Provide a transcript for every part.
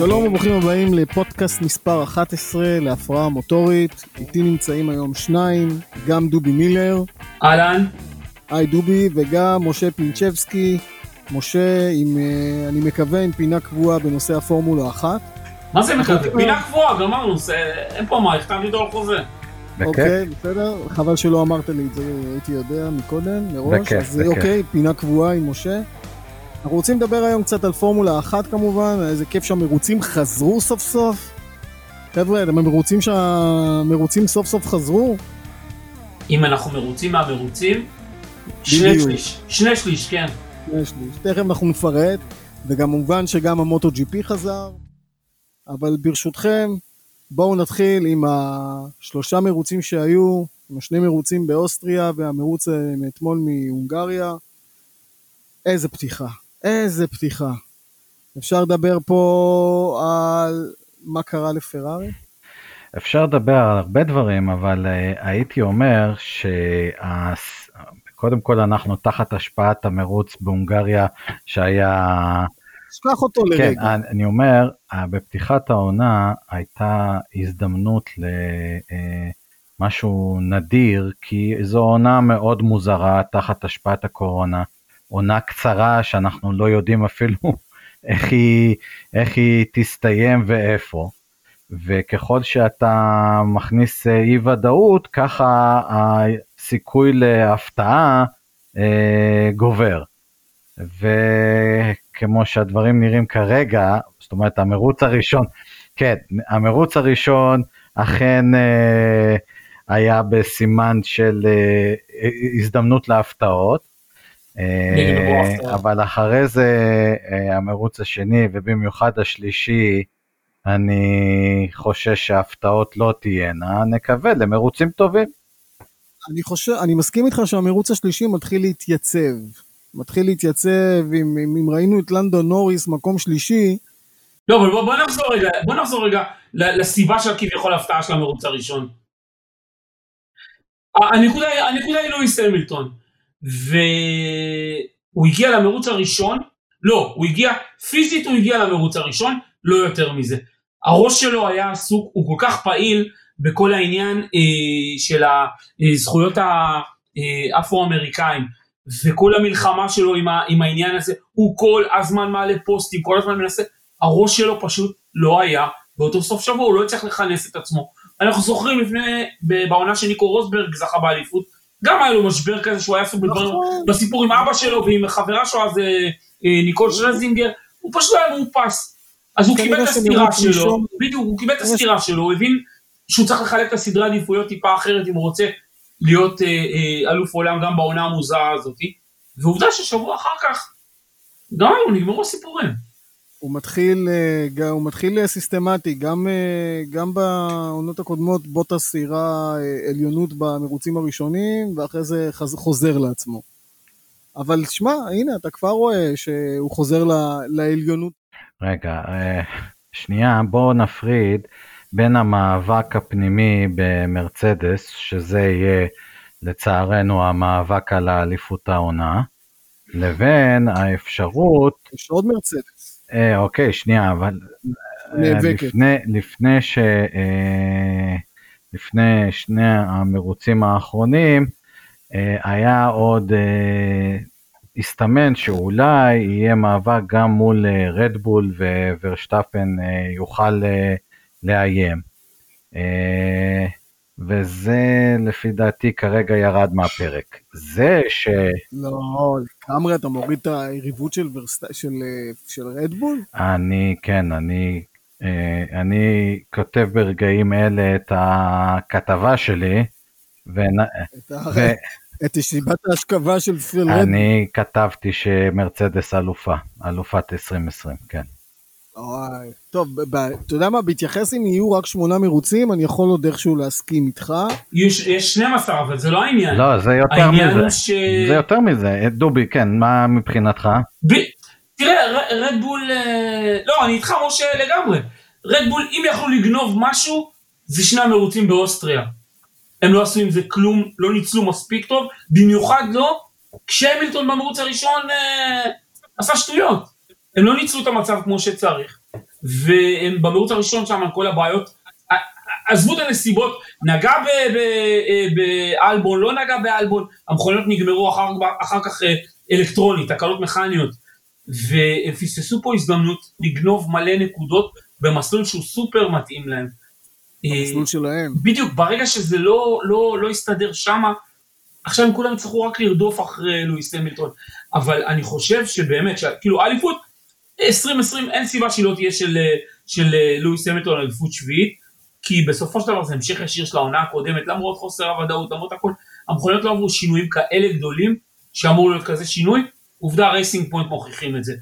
שלום וברוכים הבאים לפודקאסט מספר 11 להפרעה מוטורית. איתי נמצאים היום שניים, גם דובי מילר. אהלן. היי דובי, וגם משה פינצ'בסקי. משה, עם, אה, אני מקווה, עם פינה קבועה בנושא הפורמולה 1. מה זה מקווה? פינה קבועה, גמרנו, אין פה מה, החתמתי אותו על חוזה. אוקיי, בסדר, חבל שלא אמרת לי את זה, הייתי יודע מקודם, מראש. בכיף, אז בכיף. אוקיי, פינה קבועה עם משה. אנחנו רוצים לדבר היום קצת על פורמולה אחת כמובן, איזה כיף שהמרוצים חזרו סוף סוף. חבר'ה, אתם מרוצים שהמרוצים סוף סוף חזרו? אם אנחנו מרוצים מהמרוצים, שני שליש, שני שליש, כן. שני שליש, תכף אנחנו נפרט, וגם מובן שגם המוטו ג'י פי חזר, אבל ברשותכם, בואו נתחיל עם השלושה מרוצים שהיו, עם השני מרוצים באוסטריה והמרוץ מאתמול מהונגריה. איזה פתיחה. איזה פתיחה. אפשר לדבר פה על מה קרה לפרארי? אפשר לדבר על הרבה דברים, אבל uh, הייתי אומר שקודם כל אנחנו תחת השפעת המרוץ בהונגריה שהיה... שכח אותו כן, לרגע. כן, אני אומר, בפתיחת העונה הייתה הזדמנות למשהו אה, נדיר, כי זו עונה מאוד מוזרה תחת השפעת הקורונה. עונה קצרה שאנחנו לא יודעים אפילו איך היא, איך היא תסתיים ואיפה. וככל שאתה מכניס אה, אי ודאות, ככה הסיכוי להפתעה אה, גובר. וכמו שהדברים נראים כרגע, זאת אומרת המרוץ הראשון, כן, המרוץ הראשון אכן אה, היה בסימן של אה, הזדמנות להפתעות, אבל אחרי זה אה, המרוץ השני ובמיוחד השלישי, אני חושש שההפתעות לא תהיינה, נקווה למרוצים טובים. אני חושב, אני מסכים איתך שהמרוץ השלישי מתחיל להתייצב. מתחיל להתייצב, אם, אם, אם ראינו את לנדון נוריס מקום שלישי. לא, אבל בוא, בוא נחזור רגע, בוא נחזור רגע לסיבה של כביכול ההפתעה של המרוץ הראשון. הנקודה, הנקודה היא לואיס המילטון. והוא הגיע למרוץ הראשון, לא, הוא הגיע, פיזית הוא הגיע למרוץ הראשון, לא יותר מזה. הראש שלו היה עסוק, הוא כל כך פעיל בכל העניין אה, של הזכויות האפרו-אמריקאים, וכל המלחמה שלו עם, ה, עם העניין הזה, הוא כל הזמן מעלה פוסטים, כל הזמן מנסה, הראש שלו פשוט לא היה, באותו סוף שבוע הוא לא הצליח לכנס את עצמו. אנחנו זוכרים לפני, בעונה שניקו רוסברג זכה באליפות, גם היה לו משבר כזה שהוא היה עסוק נכון. בסיפור עם אבא שלו ועם חברה שלו אז אה, אה, ניקול שלזינגר, הוא פשוט היה מאופס. אז הוא קיבל את הסתירה שלו, בדיוק, הוא קיבל את הסתירה שלו, הוא הבין שהוא צריך לחלק את הסדרי העדיפויות טיפה אחרת אם הוא רוצה להיות אה, אלוף עולם גם בעונה המוזרה הזאת, ועובדה ששבוע אחר כך, גם נגמרו הסיפורים. הוא מתחיל, אה, הוא מתחיל אה, סיסטמטי, גם, אה, גם בעונות הקודמות בוטה סיירה עליונות במרוצים הראשונים, ואחרי זה חוזר לעצמו. אבל שמע, הנה, אתה כבר רואה שהוא חוזר לעליונות. רגע, שנייה, בואו נפריד בין המאבק הפנימי במרצדס, שזה יהיה לצערנו המאבק על האליפות העונה, לבין האפשרות... יש עוד מרצדס. אה, אוקיי, שנייה, אבל... אה, לפני, לפני ש... אה, לפני שני המרוצים האחרונים, אה, היה עוד... אה, הסתמן שאולי יהיה מאבק גם מול רדבול אה, וורשטפן אה, יוכל אה, לאיים. אה, וזה לפי דעתי כרגע ירד מהפרק. זה ש... לא, לגמרי אתה מוריד את היריבות של, ורסט... של, של רדבול? אני, כן, אני, אה, אני כותב ברגעים אלה את הכתבה שלי. ו... את, ו... את ישיבת ההשכבה של רדבול. אני כתבתי שמרצדס אלופה, אלופת 2020, כן. וואי, טוב, אתה יודע מה, בהתייחס אם יהיו רק שמונה מרוצים, אני יכול עוד איכשהו להסכים איתך. יש, יש 12, אבל זה לא העניין. לא, זה יותר מזה. ש... זה יותר מזה. דובי, כן, מה מבחינתך? ב... תראה, רדבול, אה, לא, אני איתך משה לגמרי. רדבול, אם יכלו לגנוב משהו, זה שני המרוצים באוסטריה. הם לא עשו עם זה כלום, לא ניצלו מספיק טוב, במיוחד לא כשהמילטון במרוץ הראשון אה, עשה שטויות. הם לא ניצלו את המצב כמו שצריך. והם במרוץ הראשון שם כל הבעיות, עזבו את הנסיבות, נגע באלבון, לא נגע באלבון, המכוניות נגמרו אחר, אחר כך אה, אלקטרונית, תקלות מכניות, והם פספסו פה הזדמנות לגנוב מלא נקודות במסלול שהוא סופר מתאים להם. במסלול שלהם. בדיוק, ברגע שזה לא, לא, לא יסתדר שמה, עכשיו הם כולם יצטרכו רק לרדוף אחרי לואיס המילטון, אבל אני חושב שבאמת, כאילו אליפות 2020 אין סיבה שהיא לא תהיה של, של לואיס המילטון אליפות שביעית, כי בסופו של דבר זה המשך ישיר של העונה הקודמת, למרות חוסר הוודאות, למרות הכל, המכוניות לא עברו שינויים כאלה גדולים, שאמור להיות כזה שינוי, עובדה רייסינג פוינט מוכיחים את זה.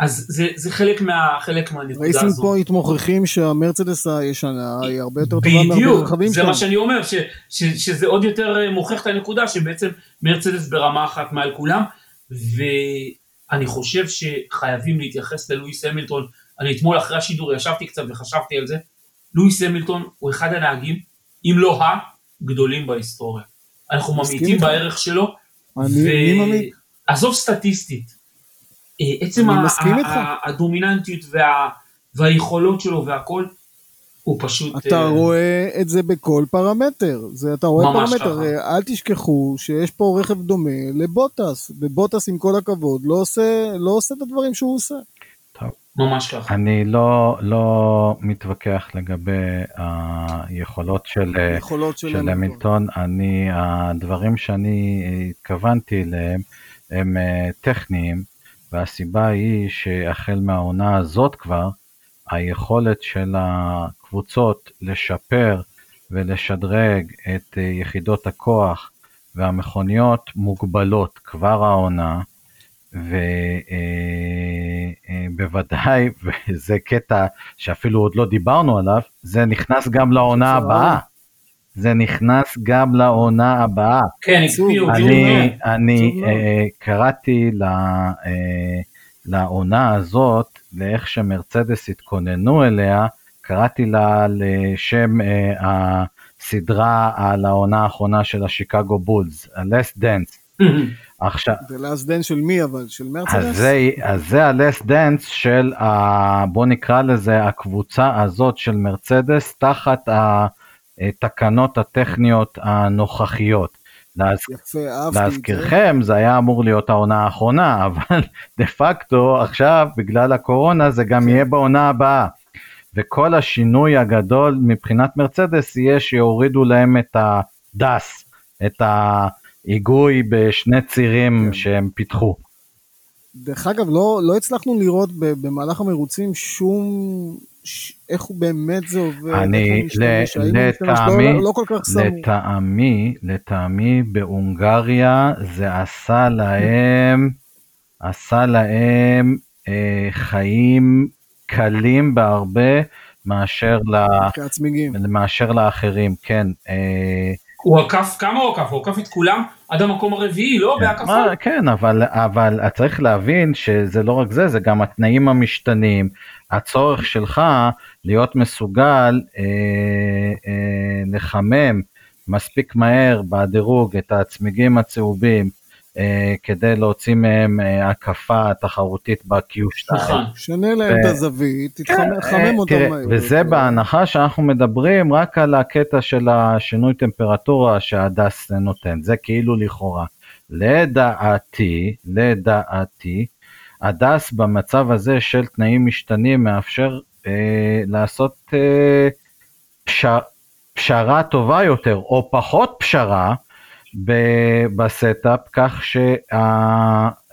אז זה, זה חלק, מה, חלק מהנקודה הזו. רייסינג פוינט מוכיחים שהמרצדס הישנה היא הרבה יותר טובה מהרבה רכבים שלנו. זה מה שאני אומר, ש, ש, שזה עוד יותר אה, מוכיח את הנקודה שבעצם מרצדס ברמה אחת מעל כולם, ואני חושב שחייבים להתייחס ללואיס המילטון. אני אתמול אחרי השידור ישבתי קצת וחשבתי על זה. לואיס המילטון הוא אחד הנהגים, אם לא הגדולים בהיסטוריה. אנחנו ממעיטים בערך שלו. אני ו... ממעיט. עזוב סטטיסטית, אה, עצם הדומיננטיות וה, והיכולות שלו והכל, הוא פשוט... אתה uh... רואה את זה בכל פרמטר, זה אתה רואה פרמטר, ככה. אל תשכחו שיש פה רכב דומה לבוטס, ובוטס עם כל הכבוד לא עושה, לא עושה את הדברים שהוא עושה. טוב. ממש ככה. אני לא, לא מתווכח לגבי היכולות של, היכולות של, של המילטון, אני, הדברים שאני התכוונתי אליהם הם אה, טכניים. והסיבה היא שהחל מהעונה הזאת כבר, היכולת של הקבוצות לשפר ולשדרג את אה, יחידות הכוח והמכוניות מוגבלות כבר העונה, ובוודאי, אה, אה, וזה קטע שאפילו עוד לא דיברנו עליו, זה נכנס גם לעונה הבאה. זה נכנס גם לעונה הבאה. כן, הקפיאו. אני, אני uh, קראתי uh, לעונה הזאת, לאיך שמרצדס התכוננו אליה, קראתי לה לשם uh, הסדרה על העונה האחרונה של השיקגו בולס, ה-Last Dance. עכשיו... זה last dance של מי אבל? של מרצדס? אז זה, זה ה-last dance של, ה, בוא נקרא לזה, הקבוצה הזאת של מרצדס תחת ה... התקנות הטכניות הנוכחיות. להז... יפה, להזכירכם זה היה אמור להיות העונה האחרונה אבל דה פקטו עכשיו בגלל הקורונה זה גם יהיה בעונה הבאה. וכל השינוי הגדול מבחינת מרצדס יהיה שיורידו להם את הדס, את ההיגוי בשני צירים כן. שהם פיתחו. דרך אגב, לא, לא הצלחנו לראות במהלך המרוצים שום איך הוא באמת זה עובד, אני, לטעמי, לא, לא לטעמי, לטעמי בהונגריה זה עשה להם, עשה להם אה, חיים קלים בהרבה מאשר, ל, מאשר לאחרים, כן. אה, הוא עקף, כמה הוא עקף? הוא עקף את כולם עד המקום הרביעי, לא? כן, בהקפה? כן, אבל, אבל צריך להבין שזה לא רק זה, זה גם התנאים המשתנים. הצורך שלך להיות מסוגל אה, אה, לחמם מספיק מהר בדירוג את הצמיגים הצהובים כדי להוציא מהם אה, הקפה תחרותית ב-Q2. נכון. שנה להם את הזווית, תתחמם כן, אותם אה, מהר. וזה בהנחה שאנחנו מדברים רק על הקטע של השינוי טמפרטורה שהדס נותן, זה כאילו לכאורה. לדעתי, לדעתי, ה DAS במצב הזה של תנאים משתנים מאפשר אה, לעשות אה, פשר, פשרה טובה יותר או פחות פשרה ב setup כך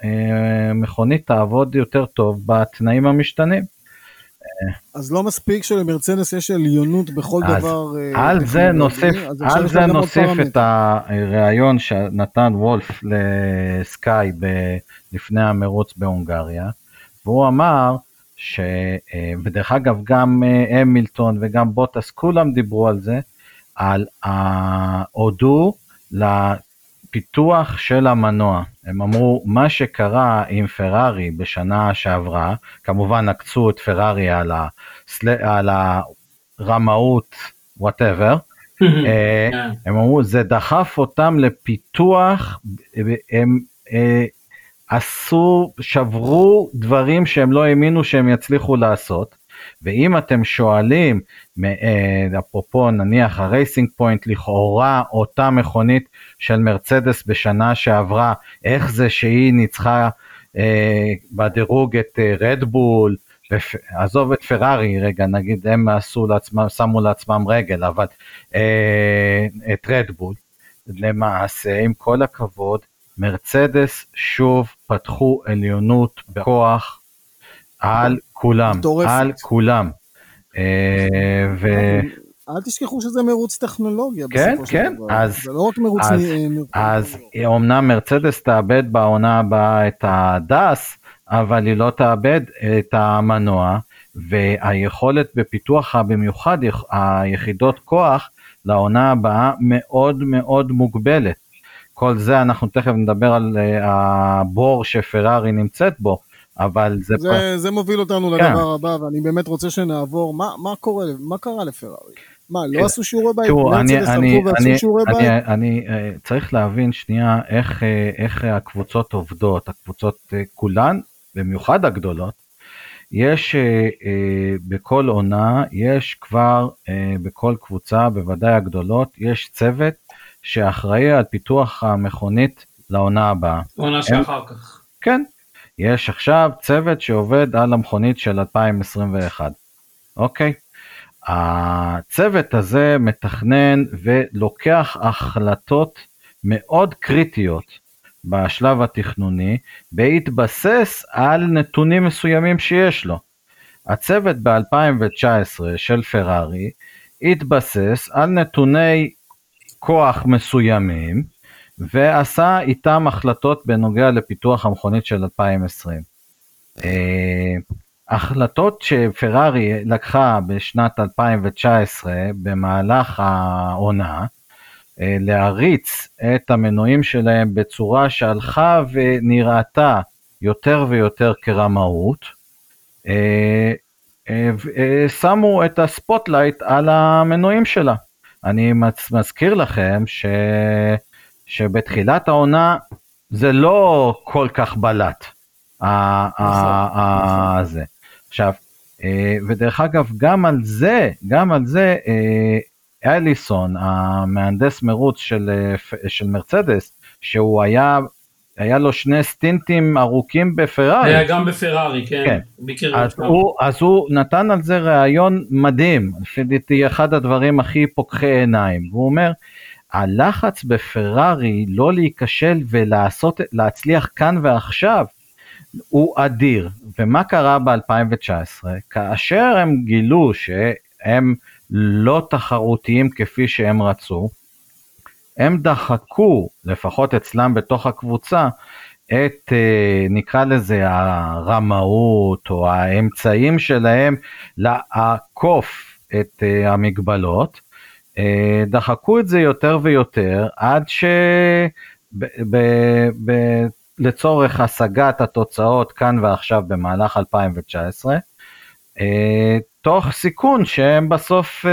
שהמכונית תעבוד יותר טוב בתנאים המשתנים. אז לא מספיק שלמרצדס יש עליונות בכל אז דבר. אה, על זה נוסיף, על זה נוסיף את הריאיון שנתן וולף לסקאי לפני המרוץ בהונגריה, והוא אמר, ש... אה, ודרך אגב גם אה, המילטון וגם בוטס כולם דיברו על זה, על הודו לפיתוח של המנוע. הם אמרו, מה שקרה עם פרארי בשנה שעברה, כמובן עקצו את פרארי על, הסל... על הרמאות, whatever, אה. הם אמרו, זה דחף אותם לפיתוח, הם עשו, שברו דברים שהם לא האמינו שהם יצליחו לעשות. ואם אתם שואלים, אפרופו נניח הרייסינג פוינט, לכאורה אותה מכונית של מרצדס בשנה שעברה, איך זה שהיא ניצחה אה, בדירוג את רדבול, עזוב את פרארי רגע, נגיד הם עשו לעצמם, שמו לעצמם רגל, אבל אה, את רדבול, למעשה עם כל הכבוד, מרצדס שוב פתחו עליונות בכוח על כולם, מטורפת. על כולם. אה, ו... אל תשכחו שזה מרוץ טכנולוגיה כן, כן, דבר. אז, זה לא רק מרוץ... אז, מ... אז אומנם מרצדס תאבד בעונה הבאה את הדס, אבל היא לא תאבד את המנוע, והיכולת בפיתוח במיוחד היחידות כוח לעונה הבאה מאוד מאוד מוגבלת. כל זה אנחנו תכף נדבר על uh, הבור שפרארי נמצאת בו, אבל זה... זה, פ... זה מוביל אותנו כן. לדבר הבא, ואני באמת רוצה שנעבור, מה, מה קורה, מה קרה לפרארי? מה, לא כן. עשו שיעורי בית? תראו, אני, אני, אני, אני, אני, אני uh, צריך להבין שנייה איך, uh, איך הקבוצות עובדות, הקבוצות uh, כולן, במיוחד הגדולות, יש uh, uh, בכל עונה, יש כבר uh, בכל קבוצה, בוודאי הגדולות, יש צוות שאחראי על פיתוח המכונית לעונה הבאה. עונה שאחר כך. כן, יש עכשיו צוות שעובד על המכונית של 2021, אוקיי? הצוות הזה מתכנן ולוקח החלטות מאוד קריטיות בשלב התכנוני בהתבסס על נתונים מסוימים שיש לו. הצוות ב-2019 של פרארי התבסס על נתוני כוח מסוימים ועשה איתם החלטות בנוגע לפיתוח המכונית של 2020. אה, החלטות שפרארי לקחה בשנת 2019 במהלך העונה, אה, להריץ את המנועים שלהם בצורה שהלכה ונראתה יותר ויותר כרמאות, אה, שמו את ה spotlight על המנועים שלה. אני מזכיר לכם ש... שבתחילת העונה זה לא כל כך בלט. נכון. זה. עכשיו, אה, ודרך אגב, גם על זה, גם על זה, אה, אליסון, המהנדס מרוץ של, אה, של מרצדס, שהוא היה היה לו שני סטינטים ארוכים בפרארי. היה גם בפרארי, כן. כן. אז, הוא, אז הוא נתן על זה ראיון מדהים, לפי דעתי אחד הדברים הכי פוקחי עיניים. והוא אומר, הלחץ בפרארי לא להיכשל ולעשות, להצליח כאן ועכשיו, הוא אדיר. ומה קרה ב-2019? כאשר הם גילו שהם לא תחרותיים כפי שהם רצו, הם דחקו, לפחות אצלם בתוך הקבוצה, את אה, נקרא לזה הרמאות או האמצעים שלהם לעקוף את אה, המגבלות, דחקו את זה יותר ויותר עד ש... ב, ב, ב, לצורך השגת התוצאות כאן ועכשיו במהלך 2019, תוך סיכון שהם בסוף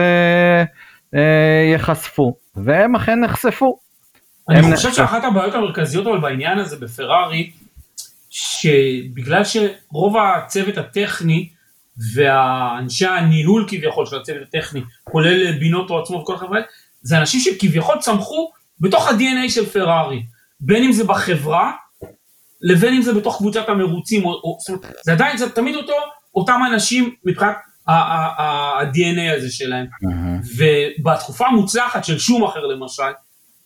ייחשפו. והם אכן נחשפו. אני חושב שאחת הבעיות המרכזיות אבל בעניין הזה בפרארי, שבגלל שרוב הצוות הטכני והאנשי הניהול כביכול של הצוות הטכני, כולל בינוטו עצמו וכל החברה, זה אנשים שכביכול צמחו בתוך ה-DNA של פרארי, בין אם זה בחברה, לבין אם זה בתוך קבוצת המרוצים, או, או, זאת זה עדיין, זה תמיד אותו, אותם אנשים מבחינת ה-DNA הזה שלהם. ובתקופה המוצלחת של שום אחר למשל,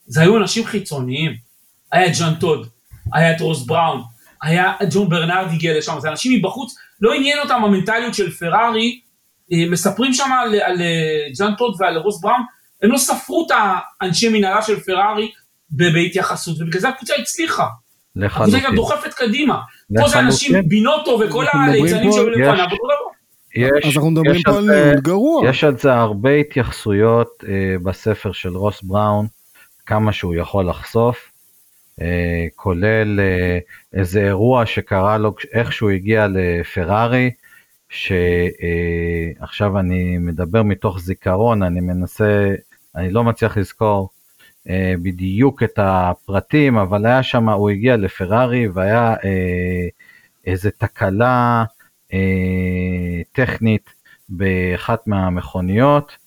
זה היו אנשים חיצוניים. היה ג'ון טוד, היה את רוס בראון, היה ג'ון ברנרד הגיע לשם, זה אנשים מבחוץ, לא עניין אותם המנטליות של פרארי, אה, מספרים שם על, על אה, טוד ועל רוס בראון, הם לא ספרו את האנשי מנהלה של פרארי בהתייחסות, ובגלל זה הקבוצה הצליחה. לחלוטין. הקבוצה גם דוחפת קדימה. פה זה אנשים, בינוטו וכל הליצנים שהיו לפניו, יש, אז אנחנו מדברים פה על ניהול גרוע. יש על זה הרבה התייחסויות אה, בספר של רוס בראון, כמה שהוא יכול לחשוף, כולל אה, איזה אירוע שקרה לו איך שהוא הגיע לפרארי, שעכשיו אה, אני מדבר מתוך זיכרון, אני מנסה, אני לא מצליח לזכור אה, בדיוק את הפרטים, אבל היה שם, הוא הגיע לפרארי והיה אה, איזה תקלה, אה, טכנית באחת מהמכוניות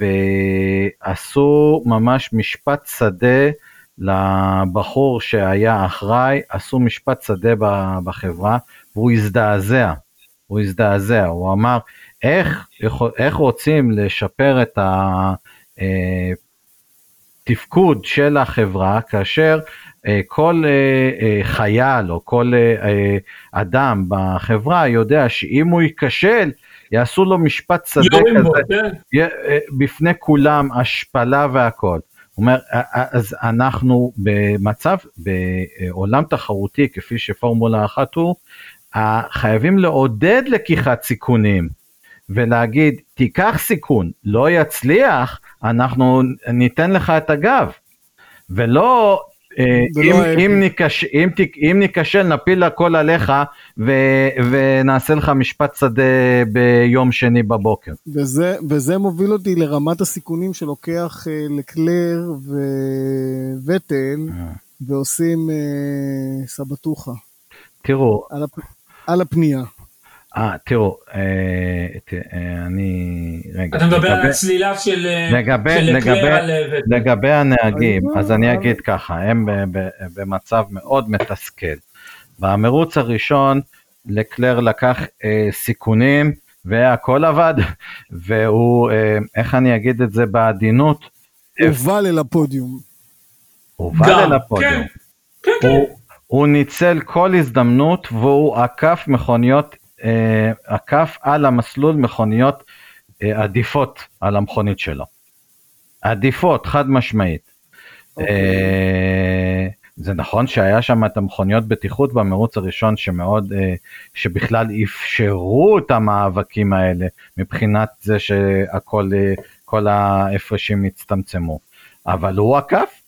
ועשו ממש משפט שדה לבחור שהיה אחראי, עשו משפט שדה בחברה והוא הזדעזע, הוא הזדעזע, הוא אמר איך, איך רוצים לשפר את התפקוד של החברה כאשר אה, כל אה, אה, חייל או כל אדם בחברה יודע שאם הוא ייכשל יעשו לו משפט שדה כזה, כן. בפני כולם השפלה והכל. אומר, אז אנחנו במצב, בעולם תחרותי כפי שפורמולה אחת הוא, חייבים לעודד לקיחת סיכונים ולהגיד, תיקח סיכון, לא יצליח, אנחנו ניתן לך את הגב. ולא אם, אם, אם ניכשל נפיל הכל עליך ונעשה לך משפט שדה ביום שני בבוקר. וזה, וזה מוביל אותי לרמת הסיכונים שלוקח אה, לקלר ווטל אה. ועושים סבטוחה. תראו. על הפנייה. אה, תראו, אה, אה, אני... רגע. אתה מדבר על הצלילה של לגבי הנהגים, אז אני אגיד ככה, הם במצב מאוד מתסכל. במרוץ הראשון, לקלר לקח אה, סיכונים והכל עבד, והוא, איך אני אגיד את זה בעדינות? הובל אל הפודיום. הובל אל הפודיום. כן, כן, כן. הוא ניצל כל הזדמנות והוא עקף מכוניות אה, עקף על המסלול מכוניות אה, עדיפות על המכונית שלו. עדיפות, חד משמעית. Okay. אוקיי. אה, זה נכון שהיה שם את המכוניות בטיחות במרוץ הראשון שמאוד, שבכלל אפשרו את המאבקים האלה מבחינת זה שהכל, כל ההפרשים הצטמצמו. אבל הוא עקף,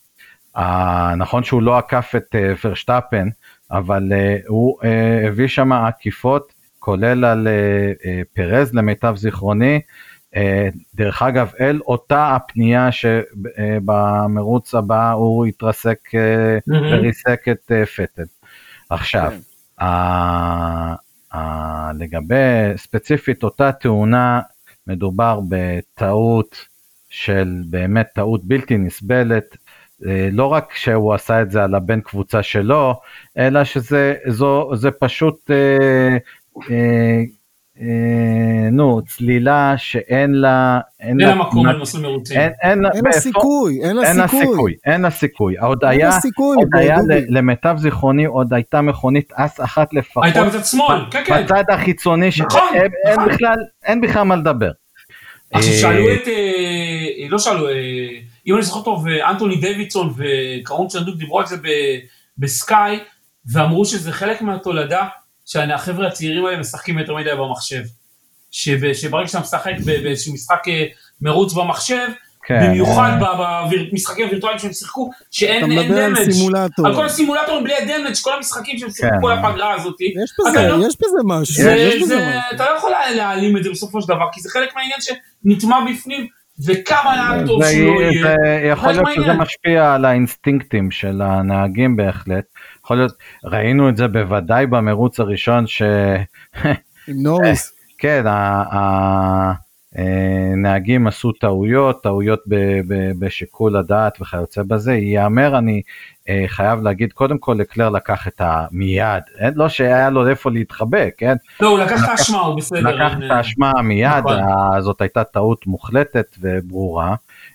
נכון שהוא לא עקף את פרשטפן, אבל הוא הביא שם עקיפות כולל על אה, אה, פרז למיטב זיכרוני. אה, דרך אגב, אל אותה הפנייה שבמרוץ הבא הוא התרסק וריסק את פטל. עכשיו, כן. לגבי ספציפית אותה תאונה, מדובר בטעות של באמת טעות בלתי נסבלת, לא רק שהוא עשה את זה על הבן קבוצה שלו, אלא שזה זו, זה פשוט אה, אה, נו, צלילה שאין לה... אין לה מקום על מסלול מרוצים. אין לה סיכוי, אין לה סיכוי. אין לה סיכוי. עוד היה, עוד היה למיטב זיכרוני, עוד הייתה מכונית אס אחת לפחות. הייתה בצד שמאל, כן, כן. בצד החיצוני, נכון, נכון. אין בכלל מה לדבר. עכשיו שאלו את, לא שאלו, אם אני זוכר טוב, אנטוני דוידסון וקרון צ'נדוק דיברו על זה בסקאי, ואמרו שזה חלק מהתולדה שהחבר'ה הצעירים האלה משחקים יותר מדי במחשב. שברגע שאתה משחק באיזשהו משחק אה, מרוץ במחשב, כן. במיוחד במשחקים הווירטואליים שהם שיחקו, שאין דמג'. אתה מדבר על סימולטור. על כל הסימולטורים בלי הדמג', כל המשחקים שהם שיחקו כן. כל הפגרה הזאת. יש בזה, לא, יש בזה משהו. זה, יש בזה משהו. אתה לא יכול להעלים את זה בסופו של דבר, כי זה חלק מהעניין שנטמע בפנים, וכמה נהג טוב שהוא יהיה. יכול להיות שזה משפיע על האינסטינקטים של הנהגים בהחלט. יכול להיות, ראינו את זה בוודאי במרוץ הראשון ש... עם נוריס. כן, הנהגים עשו טעויות, טעויות בשיקול הדעת וכיוצא בזה. ייאמר, אני אה, חייב להגיד, קודם כל לקלר לקח את המיד, לא שהיה לו איפה להתחבא, כן? לא, הוא לקח את האשמה, הוא בסדר. לקח את האשמה מיד, נכון. זאת הייתה טעות מוחלטת וברורה.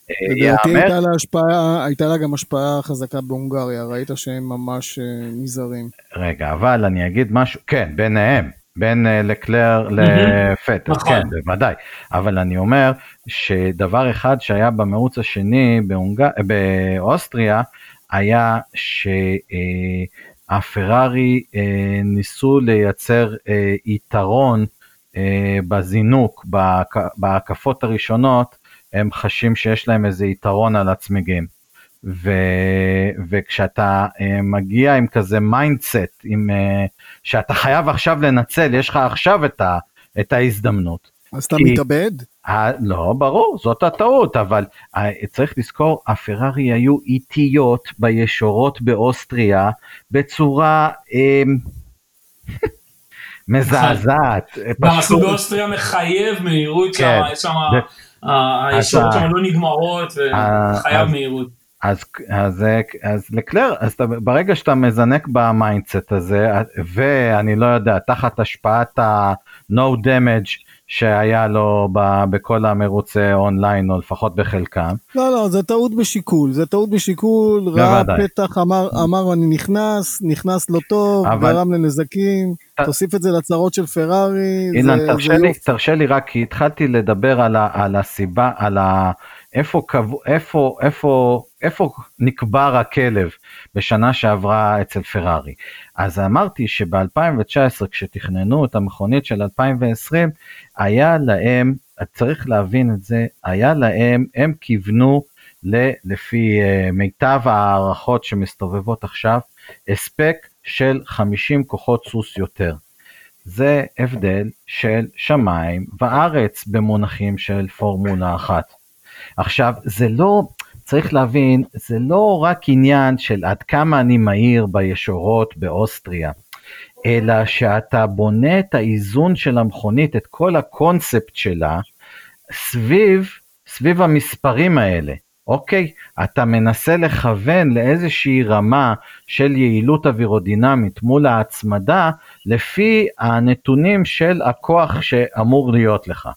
לדעתי הייתה לה השפעה, הייתה לה גם השפעה חזקה בהונגריה, ראית שהם ממש אה, נזהרים. רגע, אבל אני אגיד משהו, כן, ביניהם, בין אה, לקלר לפטר, נכון. כן, בוודאי. אבל אני אומר שדבר אחד שהיה במרוץ השני בהונג... באוסטריה, היה שהפרארי אה, ניסו לייצר יתרון בזינוק בהקפות הראשונות, הם חשים שיש להם איזה יתרון על הצמיגים. ו, וכשאתה uh, מגיע עם כזה mindset, עם, uh, שאתה חייב עכשיו לנצל, יש לך עכשיו את, ה, את ההזדמנות. אז אתה מתאבד? לא, ברור, זאת הטעות, אבל uh, צריך לזכור, הפרארי היו איטיות בישורות באוסטריה בצורה... Uh, מזעזעת. גם עשו באוסטריה מחייב מהירות שם, יש שם, הישורת שם לא נגמרות וחייב מהירות. אז, אז, אז לקלר, אז אתה, ברגע שאתה מזנק ב mindset הזה, ואני לא יודע, תחת השפעת ה-no damage שהיה לו ב, בכל המרוצי אונליין, או לפחות בחלקם. לא, לא, זה טעות בשיקול, זה טעות בשיקול, ראה פתח, אמר, אמר אני נכנס, נכנס לא טוב, אבל... גרם לנזקים, ת... תוסיף את זה לצרות של פרארי. אילן, תרשה, זה לי, תרשה לי רק, כי התחלתי לדבר על, ה, על הסיבה, על ה... איפה, איפה, איפה, איפה נקבר הכלב בשנה שעברה אצל פרארי. אז אמרתי שב-2019 כשתכננו את המכונית של 2020 היה להם, צריך להבין את זה, היה להם, הם כיוונו ל, לפי uh, מיטב ההערכות שמסתובבות עכשיו, הספק של 50 כוחות סוס יותר. זה הבדל של שמיים וארץ במונחים של פורמולה אחת. עכשיו, זה לא, צריך להבין, זה לא רק עניין של עד כמה אני מהיר בישורות באוסטריה, אלא שאתה בונה את האיזון של המכונית, את כל הקונספט שלה, סביב, סביב המספרים האלה. אוקיי, אתה מנסה לכוון לאיזושהי רמה של יעילות אווירודינמית מול ההצמדה לפי הנתונים של הכוח שאמור להיות לך.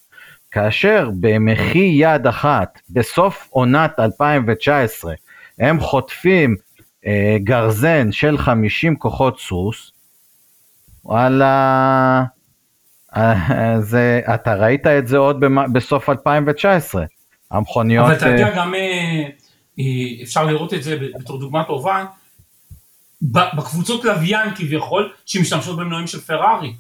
כאשר במחי יד אחת בסוף עונת 2019 הם חוטפים אה, גרזן של 50 כוחות סוס, וואלה, אה, זה, אתה ראית את זה עוד בסוף 2019, המכוניות... אבל אתה יודע אה, גם, אה, אפשר לראות את זה בתור דוגמה טובה, בקבוצות לוויין כביכול, שמשתמשות במנועים של פרארי,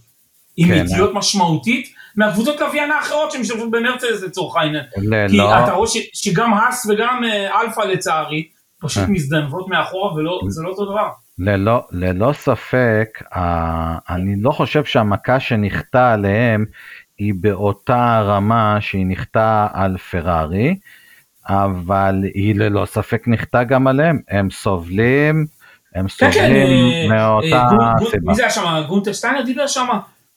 עם כן, איטיות משמעותית, מהקבוצות לוויין האחרות שמשתמשות במרצדס לצורך העניין. כי לא. אתה רואה שגם האס וגם אלפא לצערי, פשוט מזדנבות מאחורה וזה לא אותו דבר. ללא, ללא ספק, אני לא חושב שהמכה שנחתה עליהם היא באותה רמה שהיא נחתה על פרארי, אבל היא ללא ספק נחתה גם עליהם, הם סובלים, הם כן, כן, סובלים כן, מאותה אה, סיבה. מי זה היה שם? גונטר שטיינר דיבר שם,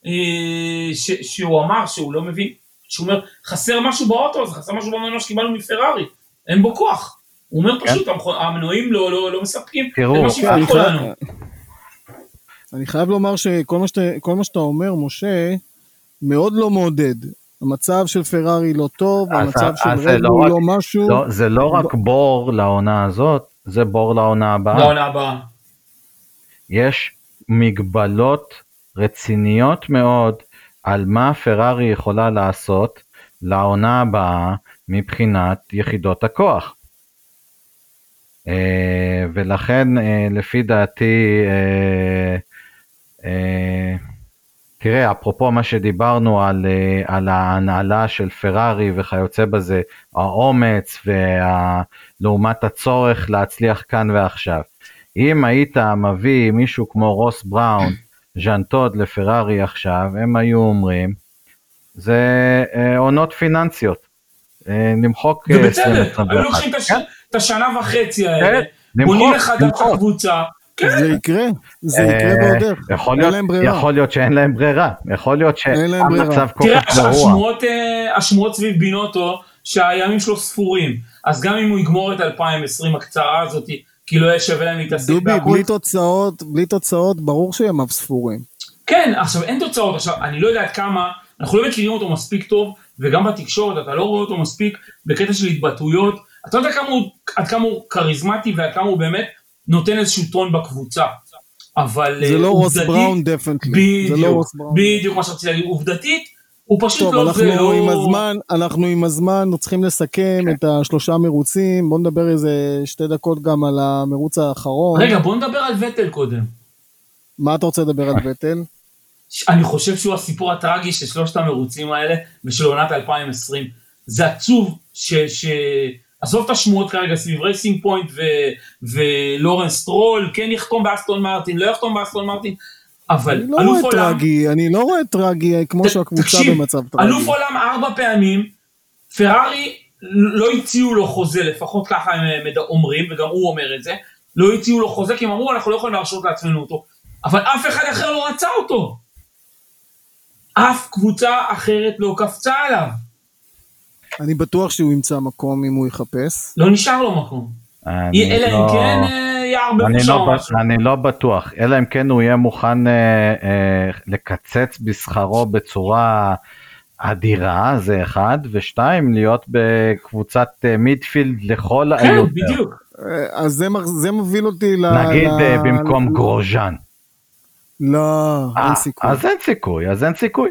אה, שהוא אמר שהוא לא מבין, שהוא אומר חסר משהו באוטו, חסר משהו במנוע שקיבלנו מפרארי, אין בו כוח. הוא אומר פשוט, כן. המנועים לא, לא, לא מספקים, תראו, אני חייב, אני חייב לומר שכל מה, שאתה, מה שאתה אומר, משה, מאוד לא מעודד. המצב של פרארי לא טוב, אז, המצב אז של רדבול לא, לא משהו. לא, זה לא רק בור לעונה הזאת, זה בור לעונה הבאה. לעונה הבאה. יש מגבלות רציניות מאוד על מה פרארי יכולה לעשות לעונה הבאה מבחינת יחידות הכוח. אה, ולכן אה, לפי דעתי, אה, תראה, אפרופו מה שדיברנו על, על ההנהלה של פרארי וכיוצא בזה, האומץ ולעומת הצורך להצליח כאן ועכשיו. אם היית מביא מישהו כמו רוס בראון, ז'אן טוד לפרארי עכשיו, הם היו אומרים, זה עונות פיננסיות. למחוק 2021. היו לוקחים את השנה וחצי האלה, כן, בונים לך את הקבוצה. כן. זה יקרה, זה יקרה אה, בעוד איך, אין להם ברירה. יכול להיות שאין להם ברירה, יכול להיות שהמצב כל כך גרוע. תראה, אה, השמועות סביב בינוטו, שהימים שלו ספורים, אז גם אם הוא יגמור את 2020 הקצרה הזאת, כי לא יהיה שווה להם להתעסק בהכל. דובי, בלי תוצאות, בלי תוצאות, ברור שימיו ספורים. כן, עכשיו אין תוצאות, עכשיו אני לא יודע עד כמה, אנחנו לא מכירים אותו מספיק טוב, וגם בתקשורת אתה לא רואה אותו מספיק בקטע של התבטאויות, אתה יודע כמה הוא, עד כמה הוא כריזמטי ועד כמה הוא באמת נותן איזשהו טון בקבוצה. אבל זה לא רוס בראון דפנטלי. בדיוק, לא בדיוק מה שרציתי להגיד, עובדתית, הוא פשוט טוב, לא אנחנו לא... עם הזמן, אנחנו עם הזמן צריכים לסכם כן. את השלושה מרוצים, בוא נדבר איזה שתי דקות גם על המרוץ האחרון. רגע, בוא נדבר על ותל קודם. מה אתה רוצה לדבר על ותל? אני חושב שהוא הסיפור הטרגי של שלושת המרוצים האלה ושל עונת 2020. זה עצוב ש... ש... עזוב את השמועות כרגע סביב רייסינג פוינט ולורנס סטרול, כן יחתום באסטון מרטין, לא יחתום באסטון מרטין, אבל אלוף עולם... אני לא רואה טרגי, אני לא רואה טרגי כמו שהקבוצה במצב טרגי. אלוף עולם ארבע פעמים, פרארי לא הציעו לו חוזה, לפחות ככה הם אומרים, וגם הוא אומר את זה, לא הציעו לו חוזה כי הם אמרו אנחנו לא יכולים להרשות לעצמנו אותו, אבל אף אחד אחר לא רצה אותו. אף קבוצה אחרת לא קפצה עליו. אני בטוח שהוא ימצא מקום אם הוא יחפש. לא נשאר לו מקום. אלא אם לא... כן אה, שם לא משהו. אני לא בטוח, אלא אם כן הוא יהיה מוכן אה, אה, לקצץ בשכרו בצורה אדירה, זה אחד, ושתיים, להיות בקבוצת אה, מידפילד לכל כן, היותר. כן, בדיוק. אה, אז זה, זה מוביל אותי ל... נגיד ל... במקום ל... גרוז'אן. לא, אין סיכוי. אז אין סיכוי, אז אין סיכוי.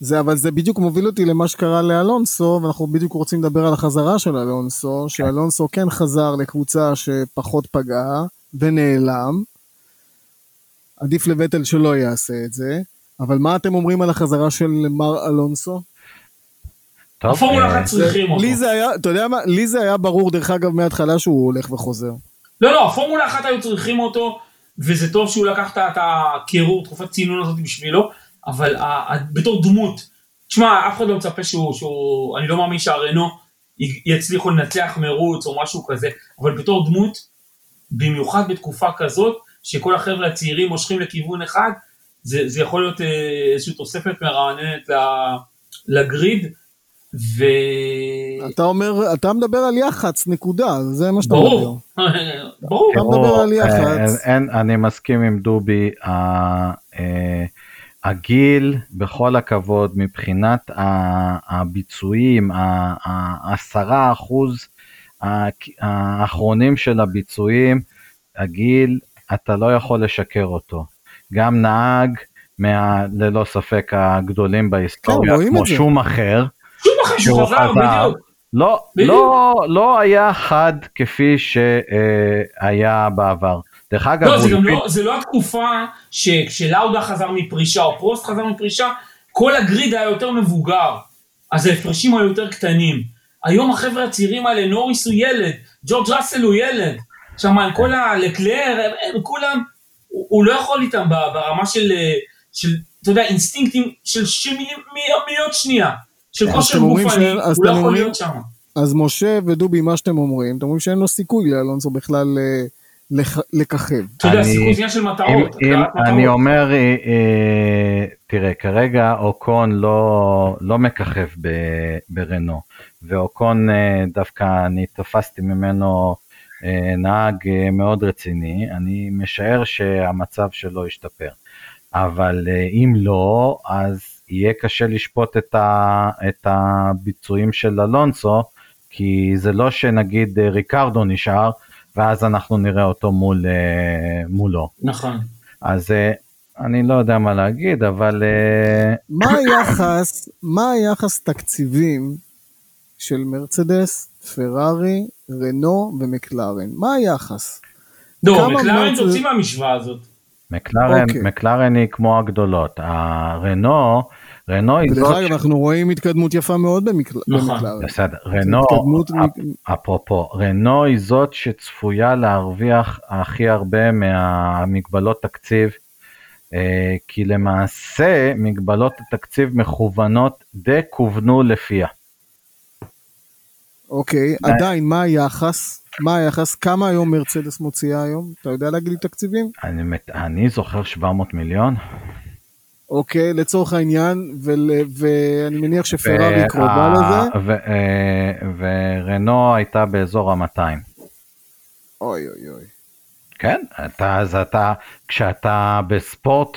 זה, אבל זה בדיוק מוביל אותי למה שקרה לאלונסו, ואנחנו בדיוק רוצים לדבר על החזרה של אלונסו, כן. שאלונסו כן חזר לקבוצה שפחות פגעה, ונעלם. עדיף לבטל שלא יעשה את זה, אבל מה אתם אומרים על החזרה של מר אלונסו? הפורמולה אחת צריכים אותו. לי זה היה, אתה יודע מה, לי זה היה ברור דרך אגב מההתחלה שהוא הולך וחוזר. לא, לא, הפורמולה אחת היו צריכים אותו, וזה טוב שהוא לקח את הקירור, תקופת צינון הזאת בשבילו, אבל בתור דמות, תשמע, אף אחד לא מצפה שהוא, שהוא אני לא מאמין שהרנו יצליחו לנצח מרוץ או משהו כזה, אבל בתור דמות, במיוחד בתקופה כזאת, שכל החבר'ה הצעירים מושכים לכיוון אחד, זה, זה יכול להיות אה, איזושהי תוספת מרעננת לגריד, ו... אתה אומר, אתה מדבר על יח"צ, נקודה, זה מה שאתה ברור, מדבר. ברור. אתה מדבר על יח"צ. אני מסכים עם דובי, אה, הגיל, בכל הכבוד, מבחינת הביצועים, העשרה אחוז האחרונים של הביצועים, הגיל, אתה לא יכול לשקר אותו. גם נהג, מה, ללא ספק הגדולים בהיסטוריה, כן, כמו שום אחר, שום אחר שהוא חזר, בדיוק. לא, לא, לא היה חד כפי שהיה בעבר. דרך אגב, לא, זה, גם לא, זה לא התקופה שכשלאודה חזר מפרישה או פרוסט חזר מפרישה, כל הגריד היה יותר מבוגר, אז ההפרשים היו יותר קטנים. היום החבר'ה הצעירים האלה, נוריס הוא ילד, ג'ורג' ראסל הוא ילד, שם כל הלקלר, הם, הם כולם, הוא, הוא לא יכול איתם ברמה של, של, אתה יודע, אינסטינקטים של מיליון שנייה, של כושר גופני, הוא לא יכול להיות שם. אז משה ודובי, מה שאתם אומרים, אתם אומרים שאין לו סיכוי לאלונסו בכלל... אה, לככב. אתה יודע, סיכוי עניין של מטרות. אני אומר, אה, אה, תראה, כרגע אוקון לא, לא מככב ברנו, ואוקון אה, דווקא אני תפסתי ממנו נהג מאוד רציני, אני משער שהמצב שלו ישתפר. אבל אם לא, אז יהיה קשה לשפוט את, ה, את הביצועים של אלונסו, כי זה לא שנגיד ריקרדו נשאר, ואז אנחנו נראה אותו מול, אה, מולו. נכון. אז אה, אני לא יודע מה להגיד, אבל... אה, מה היחס, מה היחס תקציבים של מרצדס, פרארי, רנו ומקלרן? מה היחס? לא, מקלרן תוציא מהמשוואה הזאת. מקלרן, okay. אוקיי. מקלרן היא כמו הגדולות. הרנו, רנו היא זאת... דרך אגב, אנחנו רואים התקדמות יפה מאוד במקלרן. נכון. בסדר, רנו, אפרופו, רנו היא זאת שצפויה להרוויח הכי הרבה מהמגבלות תקציב, אה, כי למעשה מגבלות התקציב מכוונות די כוונו לפיה. אוקיי, עדיין, מה היחס? מה היחס? כמה היום מרצדס מוציאה היום? אתה יודע להגיד לי תקציבים? אני, אני זוכר 700 מיליון. אוקיי, לצורך העניין, ול, ואני מניח שפרארי קרובה לזה. אה, ורנו הייתה באזור ה-200. אוי אוי אוי. כן, אתה, אז אתה, כשאתה בספורט,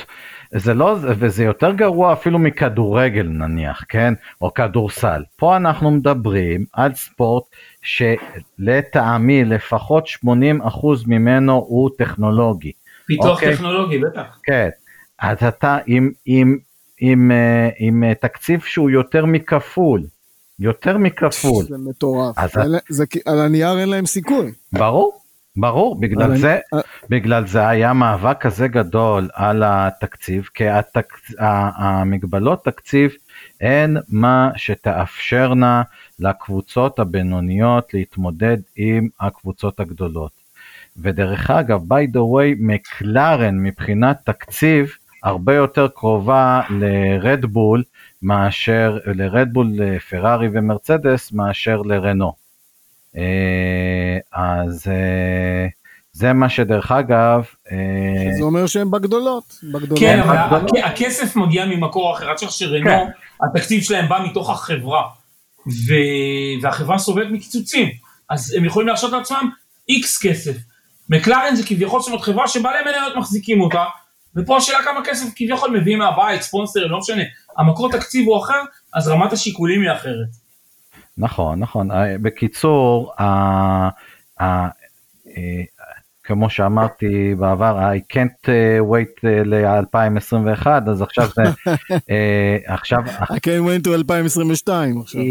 זה לא, וזה יותר גרוע אפילו מכדורגל נניח, כן? או כדורסל. פה אנחנו מדברים על ספורט שלטעמי לפחות 80% ממנו הוא טכנולוגי. פיתוח אוקיי? טכנולוגי, בטח. כן, אז אתה עם, עם, עם, אה, עם, עם תקציב שהוא יותר מכפול, יותר מכפול. זה מטורף, אז... זה, על הנייר אין להם סיכוי. ברור, ברור, בגלל זה, אני... בגלל זה היה מאבק כזה גדול על התקציב, כי התק... המגבלות תקציב הן מה שתאפשרנה לקבוצות הבינוניות להתמודד עם הקבוצות הגדולות. ודרך אגב, by the way, מקלרן מבחינת תקציב הרבה יותר קרובה לרדבול מאשר, לרדבול, פרארי ומרצדס מאשר לרנו. אה, אז, אה, זה מה שדרך אגב... אה, זה אומר שהם בגדולות. בגדולות. כן, אבל הכסף מגיע ממקור אחר, עד שרנו, כן. התקציב שלהם בא מתוך החברה, והחברה סובלת מקיצוצים, אז הם יכולים להרשות לעצמם איקס כסף. מקלרן זה כביכול זאת אומרת חברה שבעלי מניות מחזיקים אותה, ופה השאלה כמה כסף כביכול מביאים מהבית, ספונסר, לא משנה, המקור תקציב הוא אחר, אז רמת השיקולים היא אחרת. נכון, נכון. אה, בקיצור, כמו שאמרתי בעבר, I can't uh, wait uh, ל-2021, אז עכשיו זה, עכשיו... I can't wait to 2022 עכשיו.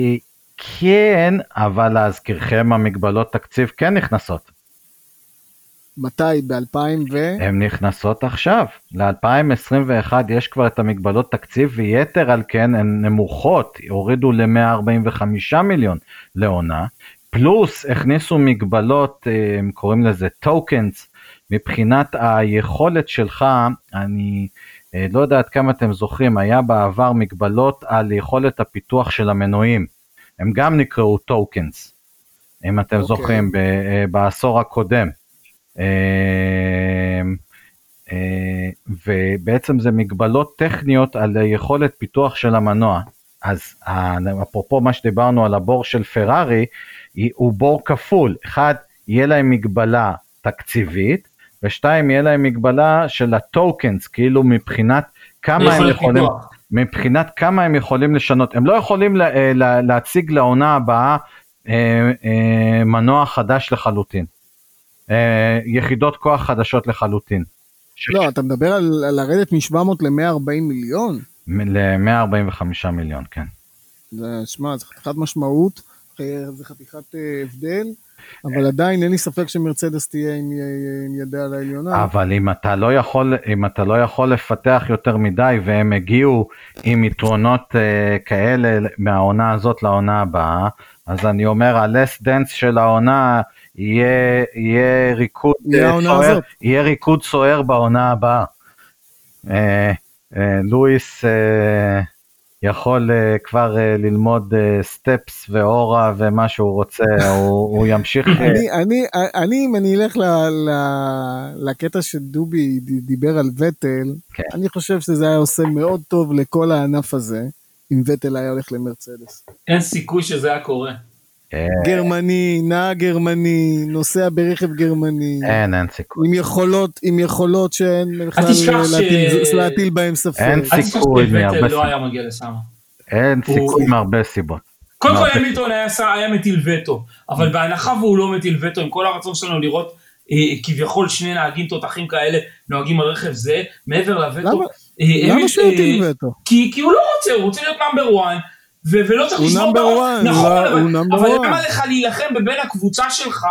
כן, אבל להזכירכם המגבלות תקציב כן נכנסות. מתי? ב-2000 ו... הן נכנסות עכשיו. ל-2021 יש כבר את המגבלות תקציב ויתר על כן הן נמוכות, הורידו ל-145 מיליון לעונה, פלוס הכניסו מגבלות, אה, הם קוראים לזה טוקנס, מבחינת היכולת שלך, אני אה, לא יודע עד כמה אתם זוכרים, היה בעבר מגבלות על יכולת הפיתוח של המנועים, הם גם נקראו טוקנס, אם אתם okay. אוקיי. זוכרים, אה, בעשור הקודם. ובעצם זה מגבלות טכניות על יכולת פיתוח של המנוע. אז אפרופו מה שדיברנו על הבור של פרארי, הוא בור כפול, אחד, יהיה להם מגבלה תקציבית, ושתיים, יהיה להם מגבלה של הטוקנס, כאילו מבחינת כמה הם יכולים, פיתוח. מבחינת כמה הם יכולים לשנות, הם לא יכולים לה, אה, לה, להציג לעונה הבאה אה, אה, מנוע חדש לחלוטין, אה, יחידות כוח חדשות לחלוטין. לא. אתה מדבר על, על לרדת מ-700 ל-140 מיליון? ל-145 מיליון, כן. זה, שמע, זה חתיכת משמעות. זה חתיכת אה, הבדל, אבל עדיין אין לי ספק שמרצדס תהיה עם, עם ידיה על העליונה. אבל אם אתה לא יכול, אם אתה לא יכול לפתח יותר מדי והם הגיעו עם יתרונות uh, כאלה מהעונה הזאת לעונה הבאה, אז אני אומר ה-less dance של העונה יהיה, יהיה ריקוד יהיה סוער, יהיה ריקוד סוער בעונה הבאה. Uh, uh, לואיס יכול כבר ללמוד סטפס ואורה ומה שהוא רוצה, הוא, ימשיך... אני, אני, אני, אם אני אלך לקטע שדובי דיבר על וטל, כן. אני חושב שזה היה עושה מאוד טוב לכל הענף הזה, אם וטל היה הולך למרצדס. אין סיכוי שזה היה קורה. כן. גרמני, נהג גרמני, נוסע ברכב גרמני. אין, אין סיכוי. עם יכולות, עם יכולות שאין בכלל להטיל בהם ספק. אין סיכוי מהרבה לא היה מגיע לשם. אין סיכוי מהרבה סיבות. קודם כל המילטון היה מטיל וטו, אבל בהנחה והוא לא מטיל וטו, עם כל הרצון שלנו לראות אה, כביכול שני נהגים תותחים כאלה נוהגים על רכב זה, מעבר לווטו. למה שהוא יטיל וטו? כי הוא לא רוצה, הוא רוצה להיות נאמבר 1. ולא צריך לשמור בראש, נכון, אבל, אבל למה לך להילחם בבין הקבוצה שלך,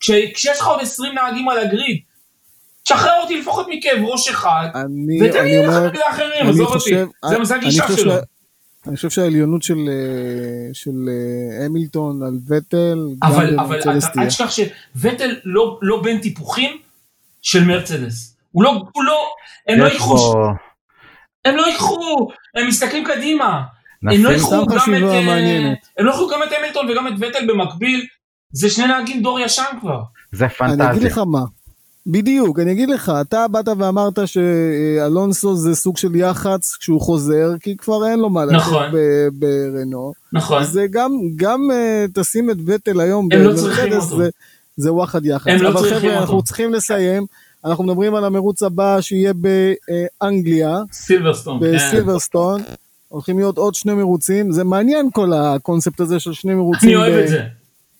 כש, כשיש לך עוד 20 נהגים על הגריד? תשחרר אותי לפחות מכאב ראש אחד, ותן לי ללכת בגלל אחרים, עזוב אותי, זה, הגישה שלו. אני חושב שהעליונות של, אה, של אה, המילטון על וטל, אבל, אבל אל תשכח שוטל לא, לא בין טיפוחים של מרצדס. הוא לא, הוא לא, הם לא ייקחו, הם לא ייקחו, הם מסתכלים קדימה. הם לא גם את, אה, הם לא יקחו גם את המילטון וגם את וטל במקביל, זה שני נהגים דור ישן כבר. זה פנטזיה. אני אגיד לך מה, בדיוק, אני אגיד לך, אתה באת ואמרת שאלונסו זה סוג של יח"צ כשהוא חוזר, כי כבר אין לו מה לעשות נכון. ברנו. נכון. אז גם, גם uh, תשים את וטל היום הם לא צריכים אותו. זה, זה וואחד יח"צ. הם לא אבל צריכים חבר'ה, אותו. אנחנו צריכים לסיים. אנחנו מדברים על המרוץ הבא שיהיה באנגליה. סילברסטון, כן. הולכים להיות עוד שני מרוצים, זה מעניין כל הקונספט הזה של שני מרוצים. אני אוהב ב... את זה.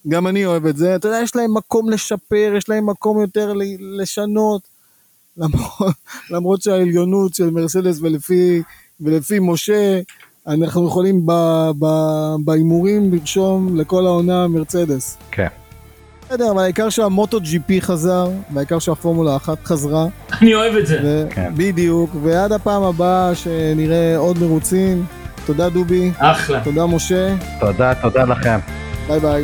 גם אני אוהב את זה, אתה יודע, יש להם מקום לשפר, יש להם מקום יותר לשנות, למרות, למרות שהעליונות של מרסדס ולפי, ולפי משה, אנחנו יכולים בהימורים לרשום לכל העונה מרצדס. כן. בסדר, אבל העיקר שהמוטו ג'י פי חזר, והעיקר שהפורמולה אחת חזרה. אני אוהב את זה. ו- כן. בדיוק, ועד הפעם הבאה שנראה עוד מרוצים. תודה דובי. אחלה. תודה משה. תודה, תודה לכם. ביי ביי.